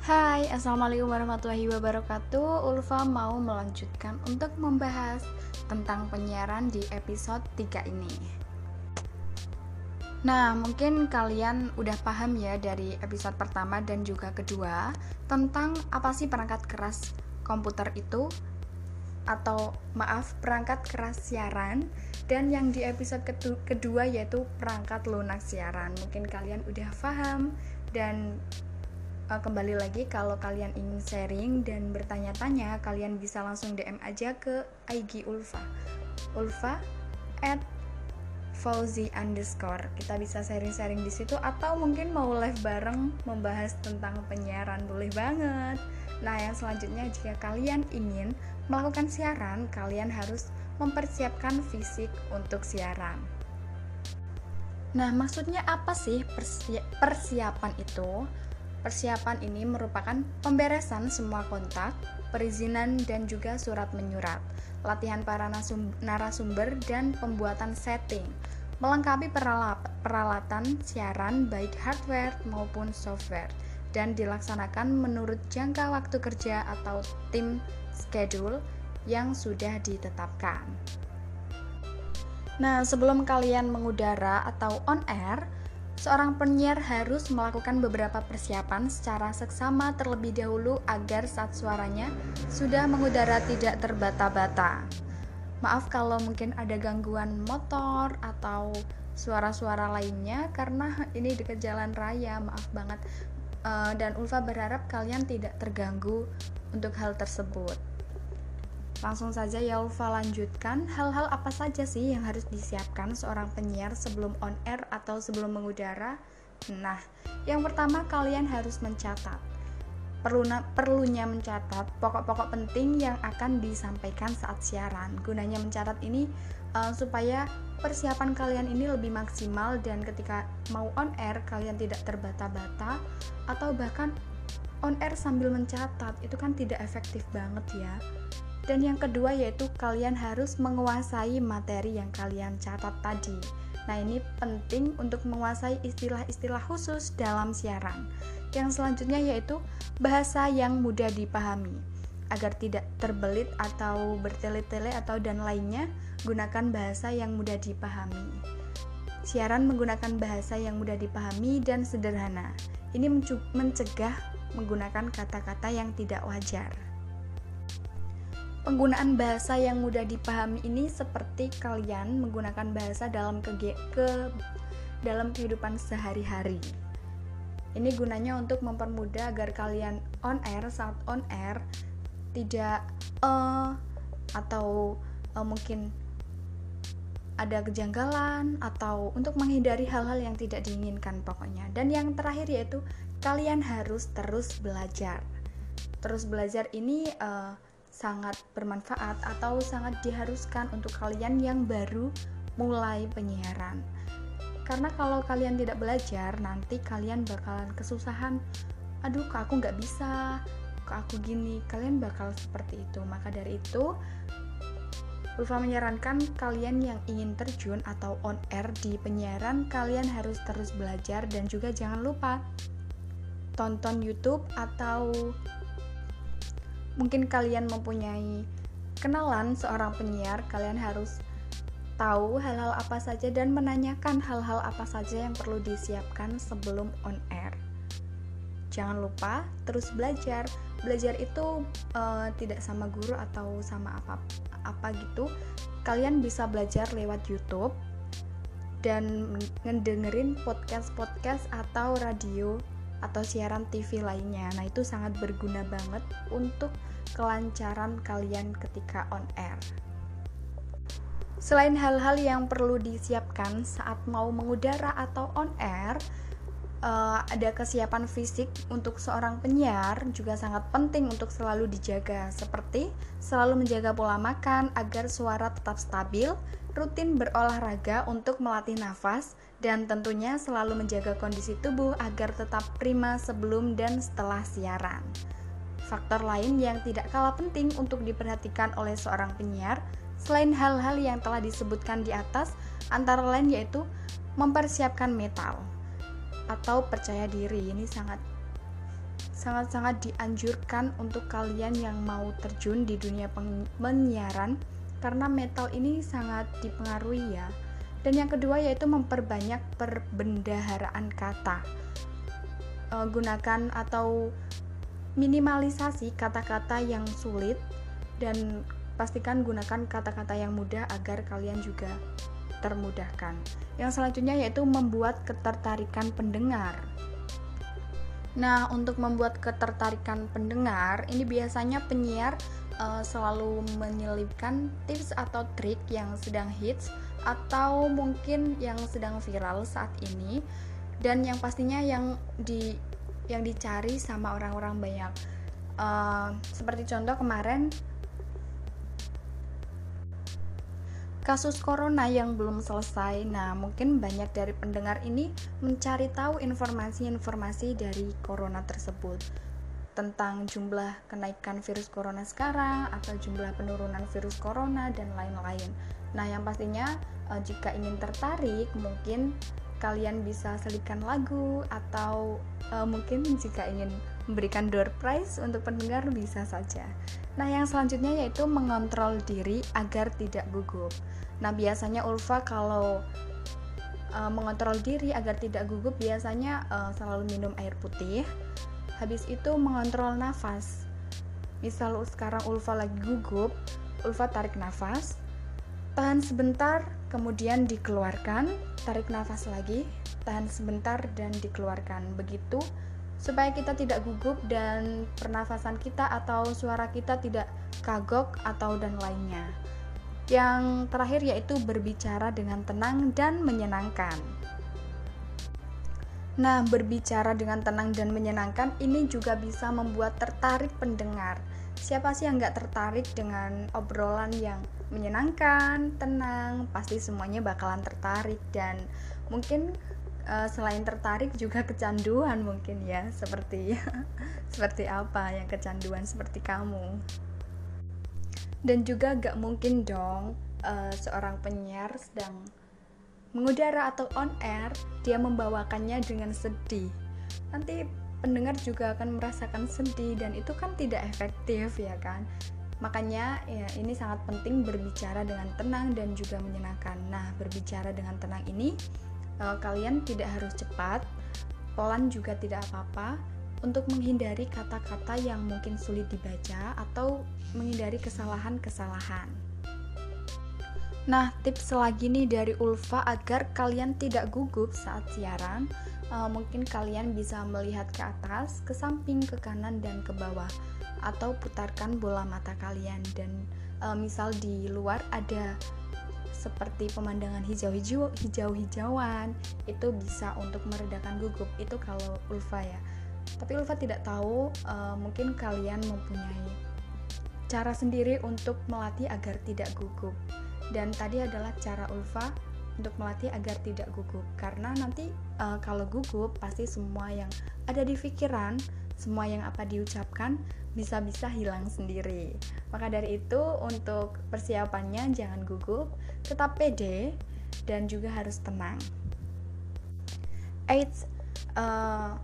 Hai, Assalamualaikum warahmatullahi wabarakatuh. Ulfa mau melanjutkan untuk membahas tentang penyiaran di episode 3 ini. Nah, mungkin kalian udah paham ya dari episode pertama dan juga kedua Tentang apa sih perangkat keras komputer itu? Atau maaf, perangkat keras siaran. Dan yang di episode kedua yaitu perangkat lunak siaran. Mungkin kalian udah paham dan uh, kembali lagi kalau kalian ingin sharing dan bertanya-tanya kalian bisa langsung DM aja ke IG Ulfa. Ulfa at Fauzi underscore. Kita bisa sharing-sharing di situ atau mungkin mau live bareng membahas tentang penyiaran. Boleh banget. Nah yang selanjutnya jika kalian ingin melakukan siaran kalian harus mempersiapkan fisik untuk siaran. Nah maksudnya apa sih persiapan itu Persiapan ini merupakan pemberesan semua kontak, perizinan dan juga surat menyurat, latihan para narasumber dan pembuatan setting, melengkapi peralatan siaran baik hardware maupun software dan dilaksanakan menurut jangka waktu kerja atau tim schedule yang sudah ditetapkan. Nah, sebelum kalian mengudara atau on air, Seorang penyiar harus melakukan beberapa persiapan secara seksama terlebih dahulu agar saat suaranya sudah mengudara tidak terbata-bata. Maaf kalau mungkin ada gangguan motor atau suara-suara lainnya karena ini dekat jalan raya, maaf banget. Uh, dan Ulfa berharap kalian tidak terganggu untuk hal tersebut. Langsung saja ya Ulfa lanjutkan, hal-hal apa saja sih yang harus disiapkan seorang penyiar sebelum on air atau sebelum mengudara? Nah, yang pertama kalian harus mencatat. Perlu perlunya mencatat pokok-pokok penting yang akan disampaikan saat siaran. Gunanya mencatat ini uh, supaya persiapan kalian ini lebih maksimal dan ketika mau on air kalian tidak terbata-bata atau bahkan on air sambil mencatat itu kan tidak efektif banget ya dan yang kedua yaitu kalian harus menguasai materi yang kalian catat tadi. Nah, ini penting untuk menguasai istilah-istilah khusus dalam siaran. Yang selanjutnya yaitu bahasa yang mudah dipahami. Agar tidak terbelit atau bertele-tele atau dan lainnya, gunakan bahasa yang mudah dipahami. Siaran menggunakan bahasa yang mudah dipahami dan sederhana. Ini mencegah menggunakan kata-kata yang tidak wajar. Penggunaan bahasa yang mudah dipahami ini seperti kalian menggunakan bahasa dalam ke, ke dalam kehidupan sehari-hari. Ini gunanya untuk mempermudah agar kalian on air saat on air tidak uh, atau uh, mungkin ada kejanggalan atau untuk menghindari hal-hal yang tidak diinginkan pokoknya. Dan yang terakhir yaitu kalian harus terus belajar. Terus belajar ini uh, sangat bermanfaat atau sangat diharuskan untuk kalian yang baru mulai penyiaran. Karena kalau kalian tidak belajar, nanti kalian bakalan kesusahan. Aduh, aku nggak bisa, aku gini. Kalian bakal seperti itu. Maka dari itu, Ulfa menyarankan kalian yang ingin terjun atau on air di penyiaran, kalian harus terus belajar dan juga jangan lupa tonton YouTube atau mungkin kalian mempunyai kenalan seorang penyiar, kalian harus tahu hal-hal apa saja dan menanyakan hal-hal apa saja yang perlu disiapkan sebelum on air. Jangan lupa terus belajar. Belajar itu uh, tidak sama guru atau sama apa apa gitu. Kalian bisa belajar lewat YouTube dan ngedengerin podcast-podcast atau radio atau siaran TV lainnya. Nah, itu sangat berguna banget untuk kelancaran kalian ketika on air. Selain hal-hal yang perlu disiapkan saat mau mengudara atau on air, uh, ada kesiapan fisik untuk seorang penyiar juga sangat penting untuk selalu dijaga, seperti selalu menjaga pola makan agar suara tetap stabil, rutin berolahraga untuk melatih nafas, dan tentunya selalu menjaga kondisi tubuh agar tetap prima sebelum dan setelah siaran. Faktor lain yang tidak kalah penting untuk diperhatikan oleh seorang penyiar, selain hal-hal yang telah disebutkan di atas, antara lain yaitu mempersiapkan metal atau percaya diri. Ini sangat sangat-sangat dianjurkan untuk kalian yang mau terjun di dunia penyiaran karena metal ini sangat dipengaruhi ya. Dan yang kedua yaitu memperbanyak perbendaharaan kata. E, gunakan atau minimalisasi kata-kata yang sulit dan pastikan gunakan kata-kata yang mudah agar kalian juga termudahkan. Yang selanjutnya yaitu membuat ketertarikan pendengar. Nah, untuk membuat ketertarikan pendengar, ini biasanya penyiar uh, selalu menyelipkan tips atau trik yang sedang hits atau mungkin yang sedang viral saat ini dan yang pastinya yang di yang dicari sama orang-orang banyak. Uh, seperti contoh kemarin kasus corona yang belum selesai. Nah, mungkin banyak dari pendengar ini mencari tahu informasi-informasi dari corona tersebut tentang jumlah kenaikan virus corona sekarang atau jumlah penurunan virus corona dan lain-lain. Nah, yang pastinya eh, jika ingin tertarik, mungkin kalian bisa selipkan lagu atau uh, mungkin jika ingin memberikan door prize untuk pendengar bisa saja. Nah, yang selanjutnya yaitu mengontrol diri agar tidak gugup. Nah, biasanya Ulfa kalau uh, mengontrol diri agar tidak gugup biasanya uh, selalu minum air putih. Habis itu mengontrol nafas. Misal sekarang Ulfa lagi gugup, Ulfa tarik nafas, tahan sebentar, kemudian dikeluarkan, tarik nafas lagi, tahan sebentar dan dikeluarkan. Begitu supaya kita tidak gugup dan pernafasan kita atau suara kita tidak kagok atau dan lainnya. Yang terakhir yaitu berbicara dengan tenang dan menyenangkan. Nah, berbicara dengan tenang dan menyenangkan ini juga bisa membuat tertarik pendengar. Siapa sih yang nggak tertarik dengan obrolan yang menyenangkan, tenang? Pasti semuanya bakalan tertarik dan mungkin uh, selain tertarik juga kecanduan mungkin ya, seperti seperti apa yang kecanduan seperti kamu dan juga gak mungkin dong uh, seorang penyiar sedang mengudara atau on air dia membawakannya dengan sedih nanti pendengar juga akan merasakan sedih dan itu kan tidak efektif ya kan makanya ya ini sangat penting berbicara dengan tenang dan juga menyenangkan. Nah berbicara dengan tenang ini uh, kalian tidak harus cepat pelan juga tidak apa-apa untuk menghindari kata-kata yang mungkin sulit dibaca atau menghindari kesalahan-kesalahan. Nah, tips lagi nih dari Ulfa agar kalian tidak gugup saat siaran, uh, mungkin kalian bisa melihat ke atas, ke samping, ke kanan dan ke bawah atau putarkan bola mata kalian. Dan uh, misal di luar ada seperti pemandangan hijau-hijau hijau-hijauan itu bisa untuk meredakan gugup. Itu kalau Ulfa ya. Tapi Ulfa tidak tahu uh, mungkin kalian mempunyai cara sendiri untuk melatih agar tidak gugup. Dan tadi adalah cara Ulfa untuk melatih agar tidak gugup. Karena nanti uh, kalau gugup pasti semua yang ada di pikiran semua yang apa diucapkan bisa-bisa hilang sendiri maka dari itu untuk persiapannya jangan gugup tetap pede dan juga harus tenang Eits, uh,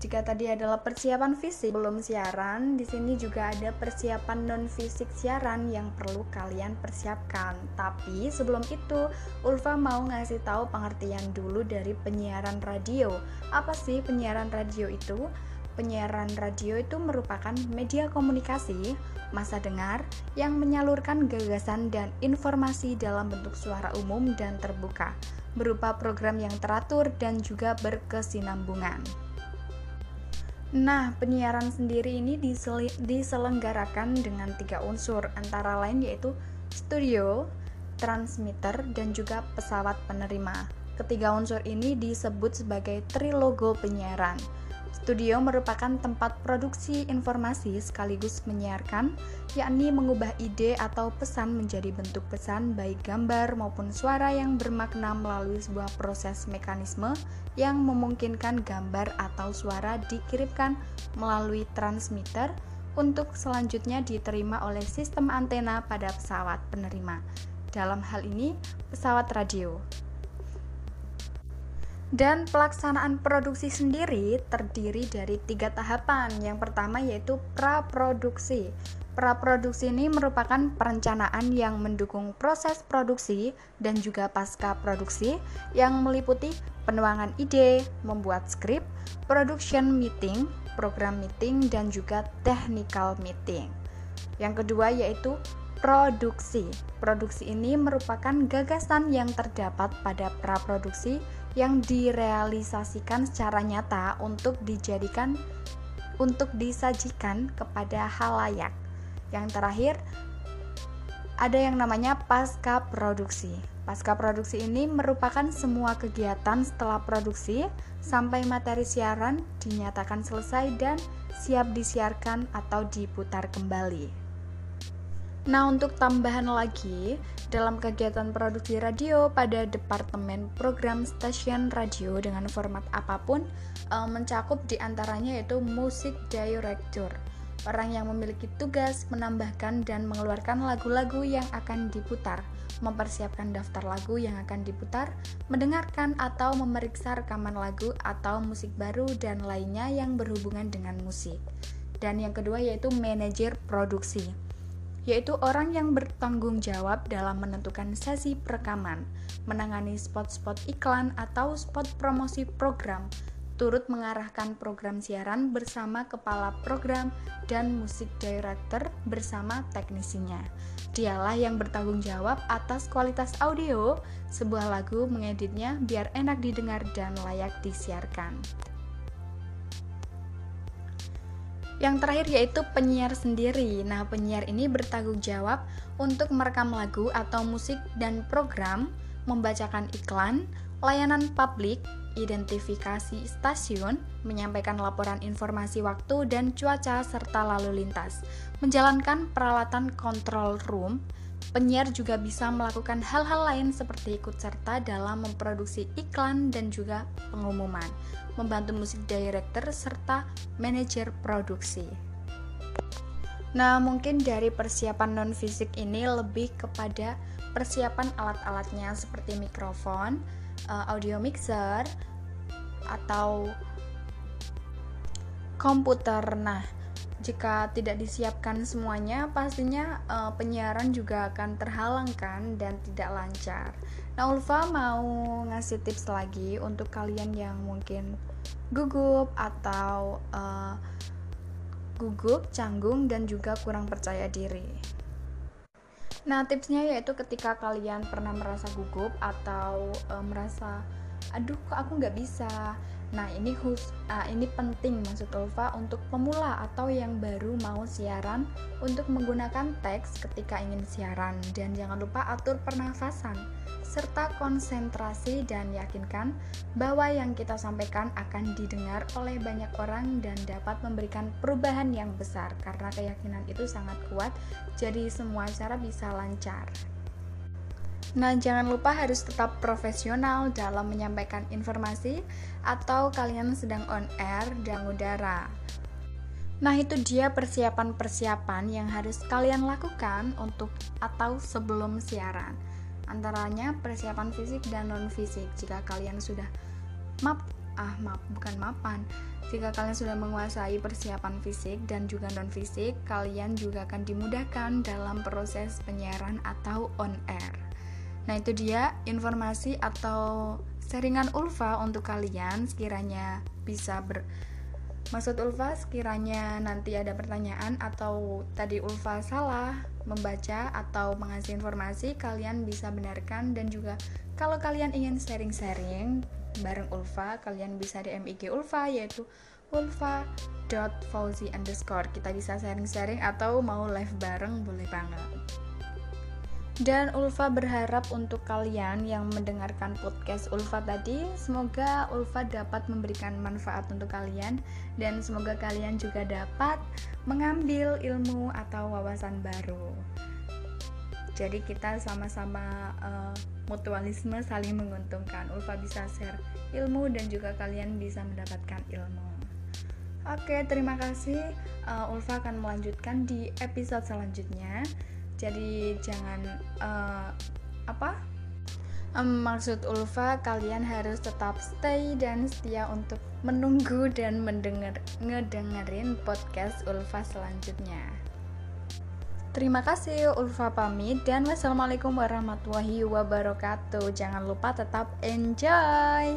jika tadi adalah persiapan fisik belum siaran, di sini juga ada persiapan non fisik siaran yang perlu kalian persiapkan. Tapi sebelum itu, Ulfa mau ngasih tahu pengertian dulu dari penyiaran radio. Apa sih penyiaran radio itu? Penyiaran radio itu merupakan media komunikasi masa dengar yang menyalurkan gagasan dan informasi dalam bentuk suara umum dan terbuka, berupa program yang teratur dan juga berkesinambungan. Nah, penyiaran sendiri ini diselenggarakan dengan tiga unsur, antara lain yaitu studio, transmitter, dan juga pesawat penerima. Ketiga unsur ini disebut sebagai trilogo penyiaran. Studio merupakan tempat produksi informasi sekaligus menyiarkan, yakni mengubah ide atau pesan menjadi bentuk pesan baik gambar maupun suara yang bermakna melalui sebuah proses mekanisme yang memungkinkan gambar atau suara dikirimkan melalui transmitter untuk selanjutnya diterima oleh sistem antena pada pesawat penerima. Dalam hal ini, pesawat radio. Dan pelaksanaan produksi sendiri terdiri dari tiga tahapan. Yang pertama yaitu praproduksi. Praproduksi ini merupakan perencanaan yang mendukung proses produksi dan juga pasca produksi yang meliputi penuangan ide, membuat skrip, production meeting, program meeting, dan juga technical meeting. Yang kedua yaitu produksi. Produksi ini merupakan gagasan yang terdapat pada praproduksi yang direalisasikan secara nyata untuk dijadikan untuk disajikan kepada halayak. Yang terakhir, ada yang namanya pasca produksi. Pasca produksi ini merupakan semua kegiatan setelah produksi sampai materi siaran dinyatakan selesai dan siap disiarkan atau diputar kembali. Nah, untuk tambahan lagi, dalam kegiatan produksi radio pada Departemen Program Stasiun Radio dengan format apa pun, eh, mencakup di antaranya yaitu musik director Orang yang memiliki tugas menambahkan dan mengeluarkan lagu-lagu yang akan diputar, mempersiapkan daftar lagu yang akan diputar, mendengarkan atau memeriksa rekaman lagu atau musik baru dan lainnya yang berhubungan dengan musik. Dan yang kedua yaitu manajer produksi yaitu orang yang bertanggung jawab dalam menentukan sesi perekaman, menangani spot-spot iklan atau spot promosi program, turut mengarahkan program siaran bersama kepala program dan musik director bersama teknisinya. Dialah yang bertanggung jawab atas kualitas audio sebuah lagu mengeditnya biar enak didengar dan layak disiarkan. Yang terakhir yaitu penyiar sendiri. Nah, penyiar ini bertanggung jawab untuk merekam lagu atau musik dan program, membacakan iklan, layanan publik, identifikasi stasiun, menyampaikan laporan informasi waktu dan cuaca serta lalu lintas, menjalankan peralatan control room, penyiar juga bisa melakukan hal-hal lain seperti ikut serta dalam memproduksi iklan dan juga pengumuman, membantu musik director serta manajer produksi. Nah, mungkin dari persiapan non fisik ini lebih kepada persiapan alat-alatnya seperti mikrofon, uh, audio mixer atau komputer. Nah, jika tidak disiapkan semuanya, pastinya uh, penyiaran juga akan terhalangkan dan tidak lancar. Nah, Ulfa mau ngasih tips lagi untuk kalian yang mungkin gugup atau uh, gugup, canggung, dan juga kurang percaya diri. Nah, tipsnya yaitu ketika kalian pernah merasa gugup atau e, merasa aduh aku nggak bisa Nah, ini khusus uh, ini penting maksud Ulfa untuk pemula atau yang baru mau siaran untuk menggunakan teks ketika ingin siaran dan jangan lupa atur pernafasan serta konsentrasi dan yakinkan bahwa yang kita sampaikan akan didengar oleh banyak orang dan dapat memberikan perubahan yang besar karena keyakinan itu sangat kuat jadi semua cara bisa lancar. Nah, jangan lupa harus tetap profesional dalam menyampaikan informasi atau kalian sedang on air dan udara. Nah, itu dia persiapan-persiapan yang harus kalian lakukan untuk atau sebelum siaran. Antaranya persiapan fisik dan non fisik. Jika kalian sudah map ah map bukan mapan. Jika kalian sudah menguasai persiapan fisik dan juga non fisik, kalian juga akan dimudahkan dalam proses penyiaran atau on air. Nah, itu dia informasi atau sharingan Ulfa untuk kalian. Sekiranya bisa ber Maksud Ulfa sekiranya nanti ada pertanyaan atau tadi Ulfa salah membaca atau mengasih informasi, kalian bisa benarkan. Dan juga kalau kalian ingin sharing-sharing bareng Ulfa, kalian bisa di MIG Ulfa yaitu ulfa.fauzi underscore. Kita bisa sharing-sharing atau mau live bareng boleh banget dan Ulfa berharap untuk kalian yang mendengarkan podcast Ulfa tadi, semoga Ulfa dapat memberikan manfaat untuk kalian dan semoga kalian juga dapat mengambil ilmu atau wawasan baru. Jadi kita sama-sama uh, mutualisme saling menguntungkan. Ulfa bisa share ilmu dan juga kalian bisa mendapatkan ilmu. Oke, terima kasih. Uh, Ulfa akan melanjutkan di episode selanjutnya jadi jangan uh, apa um, maksud Ulfa kalian harus tetap stay dan setia untuk menunggu dan mendengar ngedengerin podcast Ulfa selanjutnya. Terima kasih Ulfa pamit dan wassalamualaikum warahmatullahi wabarakatuh. Jangan lupa tetap enjoy.